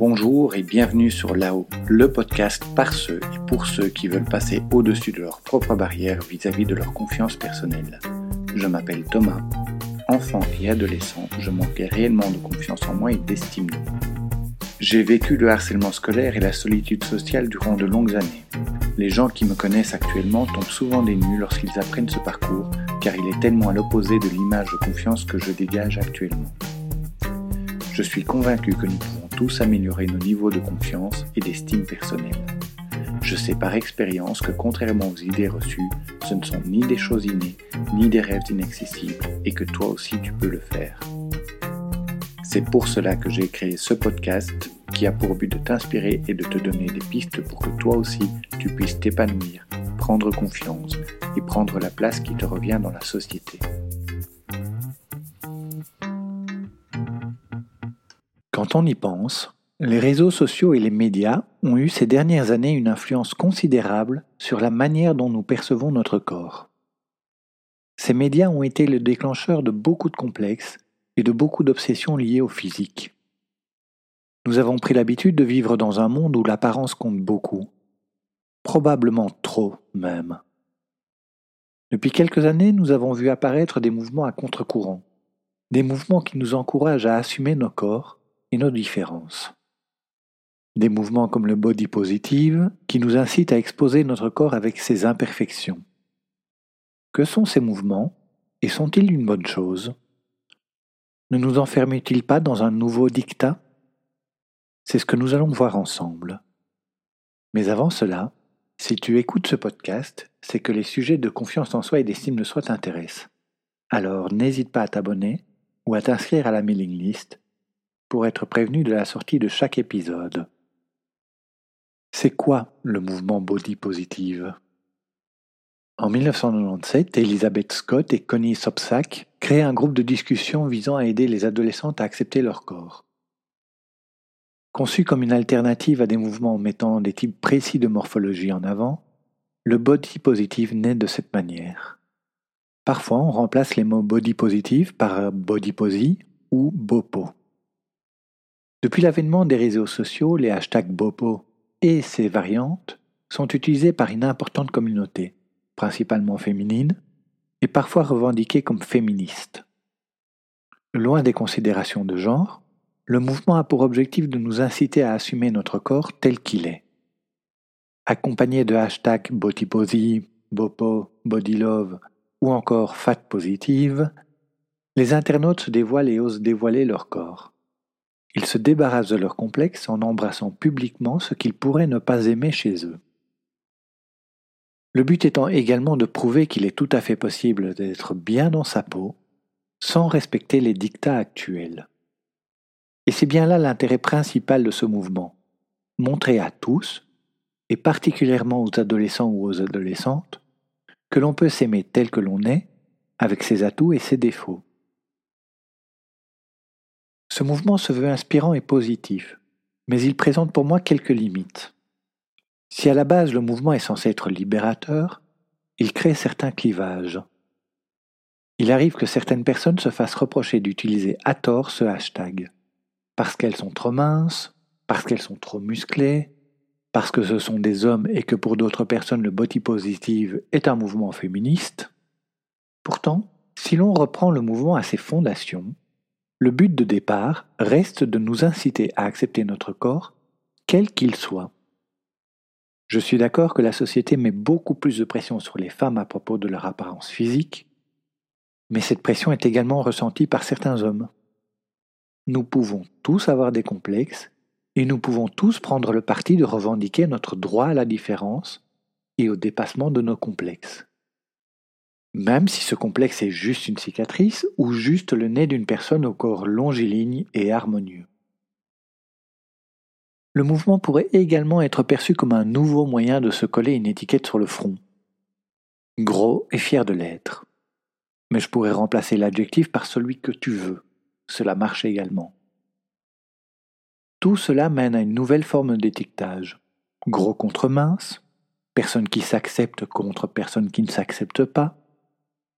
Bonjour et bienvenue sur Là-haut, le podcast par ceux et pour ceux qui veulent passer au-dessus de leurs propres barrières vis-à-vis de leur confiance personnelle. Je m'appelle Thomas. Enfant et adolescent, je manquais réellement de confiance en moi et d'estime de moi. J'ai vécu le harcèlement scolaire et la solitude sociale durant de longues années. Les gens qui me connaissent actuellement tombent souvent des nues lorsqu'ils apprennent ce parcours, car il est tellement à l'opposé de l'image de confiance que je dégage actuellement. Je suis convaincu que nous pouvons tous améliorer nos niveaux de confiance et d'estime personnelle. Je sais par expérience que contrairement aux idées reçues, ce ne sont ni des choses innées, ni des rêves inaccessibles, et que toi aussi tu peux le faire. C'est pour cela que j'ai créé ce podcast qui a pour but de t'inspirer et de te donner des pistes pour que toi aussi tu puisses t'épanouir, prendre confiance et prendre la place qui te revient dans la société. Quand on y pense, les réseaux sociaux et les médias ont eu ces dernières années une influence considérable sur la manière dont nous percevons notre corps. Ces médias ont été le déclencheur de beaucoup de complexes et de beaucoup d'obsessions liées au physique. Nous avons pris l'habitude de vivre dans un monde où l'apparence compte beaucoup, probablement trop même. Depuis quelques années, nous avons vu apparaître des mouvements à contre-courant, des mouvements qui nous encouragent à assumer nos corps et nos différences. Des mouvements comme le body positive qui nous incitent à exposer notre corps avec ses imperfections. Que sont ces mouvements et sont-ils une bonne chose? Ne nous enferme-t-il pas dans un nouveau dictat? C'est ce que nous allons voir ensemble. Mais avant cela, si tu écoutes ce podcast, c'est que les sujets de confiance en soi et d'estime de soi t'intéressent. Alors n'hésite pas à t'abonner ou à t'inscrire à la mailing list pour être prévenu de la sortie de chaque épisode. C'est quoi le mouvement Body Positive? En 1997, Elizabeth Scott et Connie Sopsack créent un groupe de discussion visant à aider les adolescentes à accepter leur corps. Conçu comme une alternative à des mouvements mettant des types précis de morphologie en avant, le body positive naît de cette manière. Parfois, on remplace les mots body positive par body posy ou bopo. Depuis l'avènement des réseaux sociaux, les hashtags bopo et ses variantes sont utilisés par une importante communauté principalement féminine, et parfois revendiquée comme féministe. Loin des considérations de genre, le mouvement a pour objectif de nous inciter à assumer notre corps tel qu'il est. Accompagné de hashtags bodyposy, bopo, bodylove ou encore fat positive, les internautes se dévoilent et osent dévoiler leur corps. Ils se débarrassent de leurs complexes en embrassant publiquement ce qu'ils pourraient ne pas aimer chez eux. Le but étant également de prouver qu'il est tout à fait possible d'être bien dans sa peau sans respecter les dictats actuels. Et c'est bien là l'intérêt principal de ce mouvement, montrer à tous, et particulièrement aux adolescents ou aux adolescentes, que l'on peut s'aimer tel que l'on est, avec ses atouts et ses défauts. Ce mouvement se veut inspirant et positif, mais il présente pour moi quelques limites. Si à la base le mouvement est censé être libérateur, il crée certains clivages. Il arrive que certaines personnes se fassent reprocher d'utiliser à tort ce hashtag, parce qu'elles sont trop minces, parce qu'elles sont trop musclées, parce que ce sont des hommes et que pour d'autres personnes le body positive est un mouvement féministe. Pourtant, si l'on reprend le mouvement à ses fondations, le but de départ reste de nous inciter à accepter notre corps, quel qu'il soit. Je suis d'accord que la société met beaucoup plus de pression sur les femmes à propos de leur apparence physique, mais cette pression est également ressentie par certains hommes. Nous pouvons tous avoir des complexes et nous pouvons tous prendre le parti de revendiquer notre droit à la différence et au dépassement de nos complexes. Même si ce complexe est juste une cicatrice ou juste le nez d'une personne au corps longiligne et harmonieux. Le mouvement pourrait également être perçu comme un nouveau moyen de se coller une étiquette sur le front. Gros et fier de l'être. Mais je pourrais remplacer l'adjectif par celui que tu veux. Cela marche également. Tout cela mène à une nouvelle forme d'étiquetage. Gros contre mince, personne qui s'accepte contre personne qui ne s'accepte pas,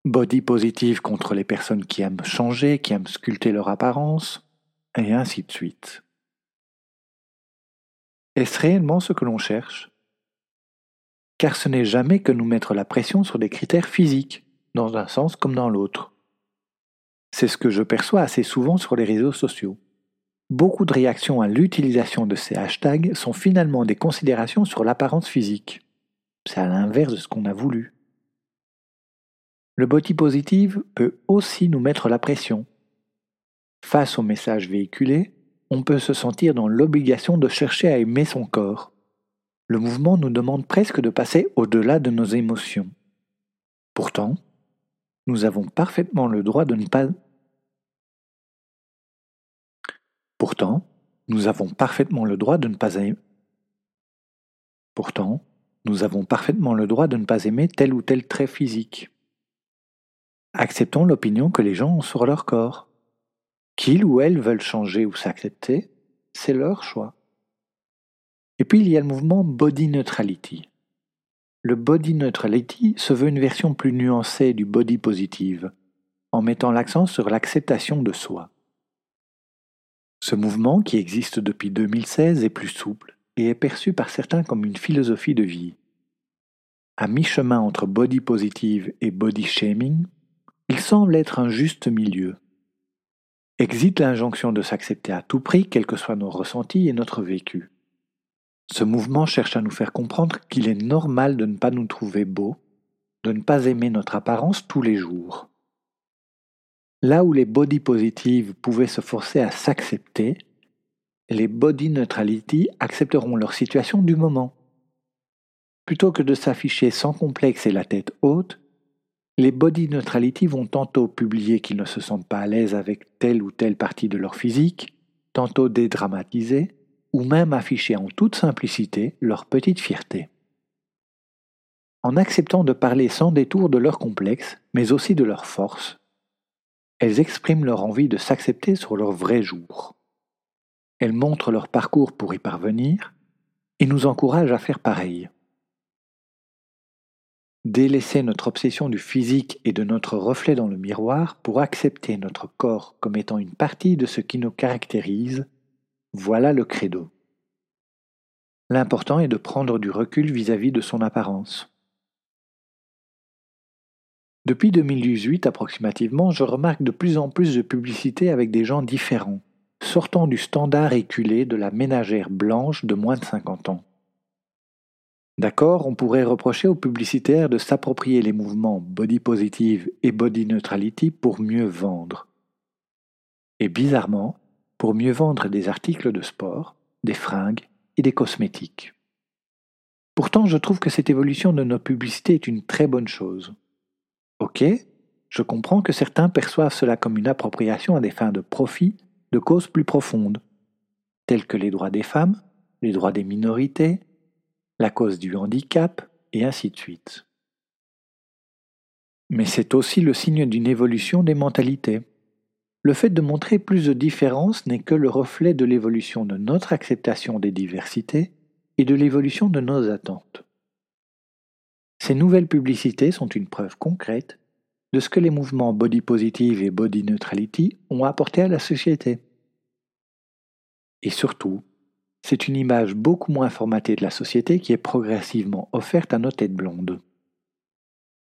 body positive contre les personnes qui aiment changer, qui aiment sculpter leur apparence, et ainsi de suite. Est-ce réellement ce que l'on cherche? Car ce n'est jamais que nous mettre la pression sur des critères physiques, dans un sens comme dans l'autre. C'est ce que je perçois assez souvent sur les réseaux sociaux. Beaucoup de réactions à l'utilisation de ces hashtags sont finalement des considérations sur l'apparence physique. C'est à l'inverse de ce qu'on a voulu. Le body positive peut aussi nous mettre la pression. Face au message véhiculé, on peut se sentir dans l'obligation de chercher à aimer son corps. Le mouvement nous demande presque de passer au-delà de nos émotions. Pourtant, nous avons parfaitement le droit de ne pas... Pourtant, nous avons parfaitement le droit de ne pas aimer... Pourtant, nous avons parfaitement le droit de ne pas aimer tel ou tel trait physique. Acceptons l'opinion que les gens ont sur leur corps. Qu'ils ou elles veulent changer ou s'accepter, c'est leur choix. Et puis il y a le mouvement Body Neutrality. Le Body Neutrality se veut une version plus nuancée du Body Positive, en mettant l'accent sur l'acceptation de soi. Ce mouvement, qui existe depuis 2016, est plus souple et est perçu par certains comme une philosophie de vie. À mi-chemin entre body positive et body shaming, il semble être un juste milieu. Existe l'injonction de s'accepter à tout prix, quels que soient nos ressentis et notre vécu. Ce mouvement cherche à nous faire comprendre qu'il est normal de ne pas nous trouver beaux, de ne pas aimer notre apparence tous les jours. Là où les body positives pouvaient se forcer à s'accepter, les body neutrality accepteront leur situation du moment. Plutôt que de s'afficher sans complexe et la tête haute, les body neutrality vont tantôt publier qu'ils ne se sentent pas à l'aise avec telle ou telle partie de leur physique, tantôt dédramatiser, ou même afficher en toute simplicité leur petite fierté. En acceptant de parler sans détour de leur complexe, mais aussi de leur force, elles expriment leur envie de s'accepter sur leur vrai jour. Elles montrent leur parcours pour y parvenir et nous encouragent à faire pareil. Délaisser notre obsession du physique et de notre reflet dans le miroir pour accepter notre corps comme étant une partie de ce qui nous caractérise, voilà le credo. L'important est de prendre du recul vis-à-vis de son apparence. Depuis 2018 approximativement, je remarque de plus en plus de publicités avec des gens différents sortant du standard éculé de la ménagère blanche de moins de 50 ans. D'accord, on pourrait reprocher aux publicitaires de s'approprier les mouvements body positive et body neutrality pour mieux vendre. Et bizarrement, pour mieux vendre des articles de sport, des fringues et des cosmétiques. Pourtant, je trouve que cette évolution de nos publicités est une très bonne chose. Ok, je comprends que certains perçoivent cela comme une appropriation à des fins de profit de causes plus profondes, telles que les droits des femmes, les droits des minorités, la cause du handicap, et ainsi de suite. Mais c'est aussi le signe d'une évolution des mentalités. Le fait de montrer plus de différences n'est que le reflet de l'évolution de notre acceptation des diversités et de l'évolution de nos attentes. Ces nouvelles publicités sont une preuve concrète de ce que les mouvements body positive et body neutrality ont apporté à la société. Et surtout, c'est une image beaucoup moins formatée de la société qui est progressivement offerte à nos têtes blondes.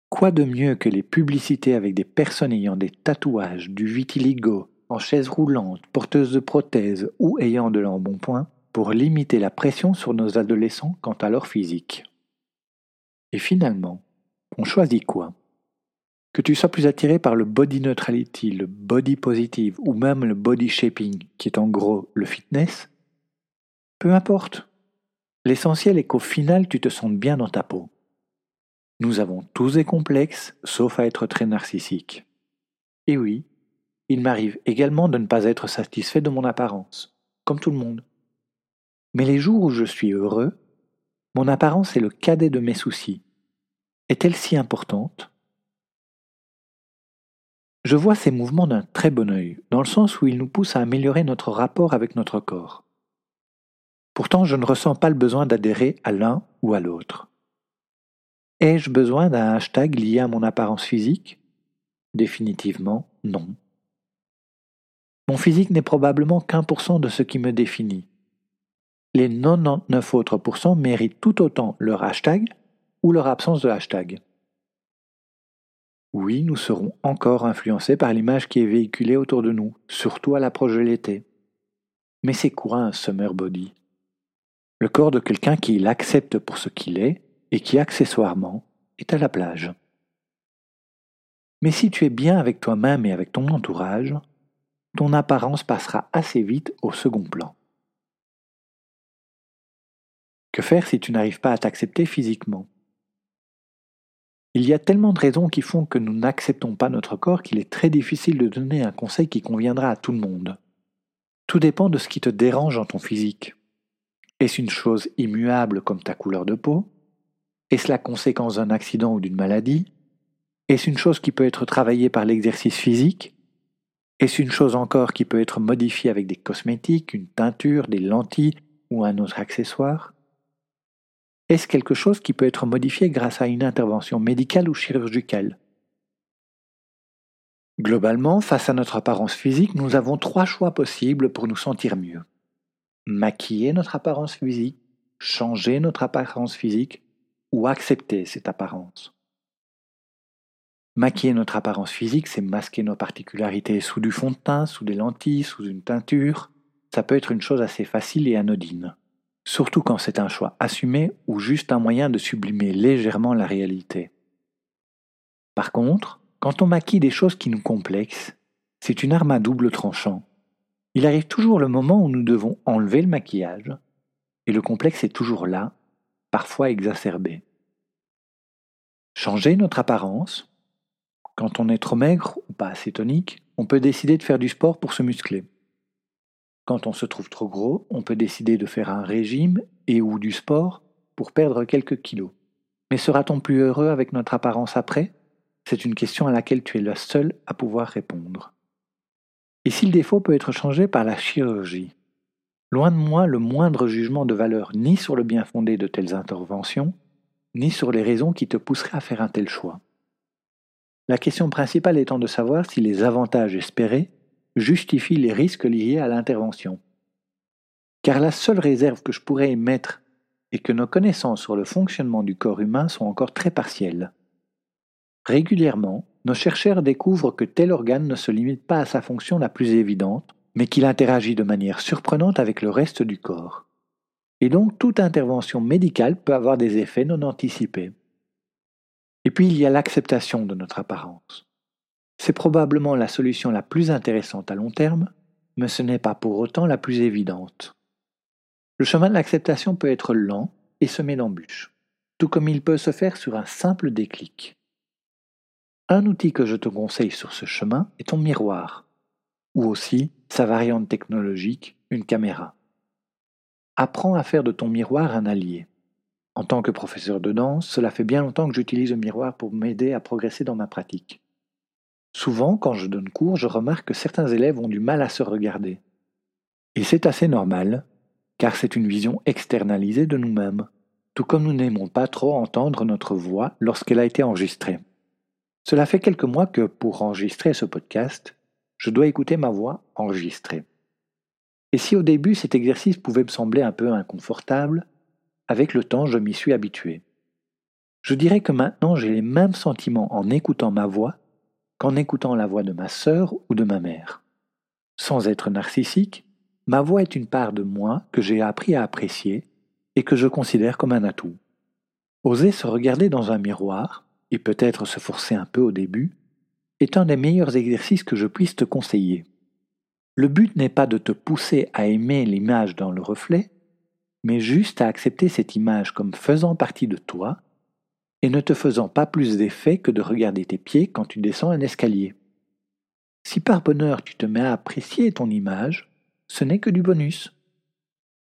Quoi de mieux que les publicités avec des personnes ayant des tatouages, du vitiligo, en chaise roulante, porteuses de prothèses ou ayant de l'embonpoint pour limiter la pression sur nos adolescents quant à leur physique? Et finalement, on choisit quoi? Que tu sois plus attiré par le body neutrality, le body positive ou même le body shaping, qui est en gros le fitness, peu importe. L'essentiel est qu'au final tu te sentes bien dans ta peau. Nous avons tous des complexes, sauf à être très narcissiques. Et oui, il m'arrive également de ne pas être satisfait de mon apparence, comme tout le monde. Mais les jours où je suis heureux, mon apparence est le cadet de mes soucis. Est-elle si importante? Je vois ces mouvements d'un très bon œil, dans le sens où ils nous poussent à améliorer notre rapport avec notre corps. Pourtant, je ne ressens pas le besoin d'adhérer à l'un ou à l'autre. Ai-je besoin d'un hashtag lié à mon apparence physique? Définitivement non. Mon physique n'est probablement qu'un pour cent de ce qui me définit. les 99 autres pourcents méritent tout autant leur hashtag ou leur absence de hashtag. Oui, nous serons encore influencés par l'image qui est véhiculée autour de nous, surtout à l'approche de l'été. Mais c'est quoi un summer body? Le corps de quelqu'un qui l'accepte pour ce qu'il est et qui accessoirement est à la plage. Mais si tu es bien avec toi-même et avec ton entourage, ton apparence passera assez vite au second plan. Que faire si tu n'arrives pas à t'accepter physiquement? Il y a tellement de raisons qui font que nous n'acceptons pas notre corps qu'il est très difficile de donner un conseil qui conviendra à tout le monde. Tout dépend de ce qui te dérange en ton physique. Est-ce une chose immuable comme ta couleur de peau? Est-ce la conséquence d'un accident ou d'une maladie? Est-ce une chose qui peut être travaillée par l'exercice physique? Est-ce une chose encore qui peut être modifiée avec des cosmétiques, une teinture, des lentilles ou un autre accessoire? Est-ce quelque chose qui peut être modifié grâce à une intervention médicale ou chirurgicale? Globalement, face à notre apparence physique, nous avons trois choix possibles pour nous sentir mieux. Maquiller notre apparence physique, changer notre apparence physique ou accepter cette apparence. Maquiller notre apparence physique, c'est masquer nos particularités sous du fond de teint, sous des lentilles, sous une teinture. Ça peut être une chose assez facile et anodine surtout quand c'est un choix assumé ou juste un moyen de sublimer légèrement la réalité. Par contre, quand on maquille des choses qui nous complexent, c'est une arme à double tranchant. Il arrive toujours le moment où nous devons enlever le maquillage, et le complexe est toujours là, parfois exacerbé. Changer notre apparence. Quand on est trop maigre ou pas assez tonique, on peut décider de faire du sport pour se muscler. Quand on se trouve trop gros, on peut décider de faire un régime et ou du sport pour perdre quelques kilos. Mais sera-t-on plus heureux avec notre apparence après? C'est une question à laquelle tu es le seul à pouvoir répondre. Et si le défaut peut être changé par la chirurgie? Loin de moi le moindre jugement de valeur ni sur le bien fondé de telles interventions, ni sur les raisons qui te pousseraient à faire un tel choix. La question principale étant de savoir si les avantages espérés justifie les risques liés à l'intervention. Car la seule réserve que je pourrais émettre est que nos connaissances sur le fonctionnement du corps humain sont encore très partielles. Régulièrement, nos chercheurs découvrent que tel organe ne se limite pas à sa fonction la plus évidente, mais qu'il interagit de manière surprenante avec le reste du corps. Et donc toute intervention médicale peut avoir des effets non anticipés. Et puis il y a l'acceptation de notre apparence. C'est probablement la solution la plus intéressante à long terme, mais ce n'est pas pour autant la plus évidente. Le chemin de l'acceptation peut être lent et semé d'embûches, tout comme il peut se faire sur un simple déclic. Un outil que je te conseille sur ce chemin est ton miroir, ou aussi sa variante technologique, une caméra. Apprends à faire de ton miroir un allié. En tant que professeur de danse, cela fait bien longtemps que j'utilise le miroir pour m'aider à progresser dans ma pratique. Souvent, quand je donne cours, je remarque que certains élèves ont du mal à se regarder. Et c'est assez normal, car c'est une vision externalisée de nous-mêmes, tout comme nous n'aimons pas trop entendre notre voix lorsqu'elle a été enregistrée. Cela fait quelques mois que, pour enregistrer ce podcast, je dois écouter ma voix enregistrée. Et si au début cet exercice pouvait me sembler un peu inconfortable, avec le temps je m'y suis habitué. Je dirais que maintenant j'ai les mêmes sentiments en écoutant ma voix qu'en écoutant la voix de ma sœur ou de ma mère. Sans être narcissique, ma voix est une part de moi que j'ai appris à apprécier et que je considère comme un atout. Oser se regarder dans un miroir, et peut-être se forcer un peu au début, est un des meilleurs exercices que je puisse te conseiller. Le but n'est pas de te pousser à aimer l'image dans le reflet, mais juste à accepter cette image comme faisant partie de toi et ne te faisant pas plus d'effet que de regarder tes pieds quand tu descends un escalier. Si par bonheur tu te mets à apprécier ton image, ce n'est que du bonus.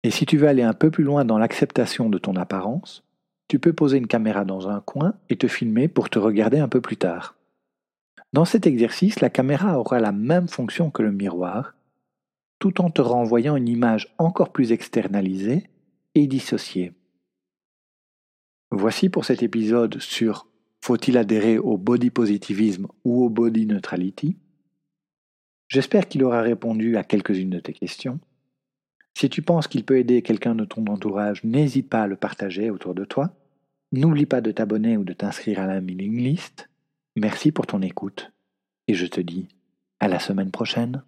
Et si tu veux aller un peu plus loin dans l'acceptation de ton apparence, tu peux poser une caméra dans un coin et te filmer pour te regarder un peu plus tard. Dans cet exercice, la caméra aura la même fonction que le miroir, tout en te renvoyant une image encore plus externalisée et dissociée. Voici pour cet épisode sur faut-il adhérer au body positivisme ou au body neutrality J'espère qu'il aura répondu à quelques-unes de tes questions. Si tu penses qu'il peut aider quelqu'un de ton entourage, n'hésite pas à le partager autour de toi. N'oublie pas de t'abonner ou de t'inscrire à la mailing list. Merci pour ton écoute et je te dis à la semaine prochaine.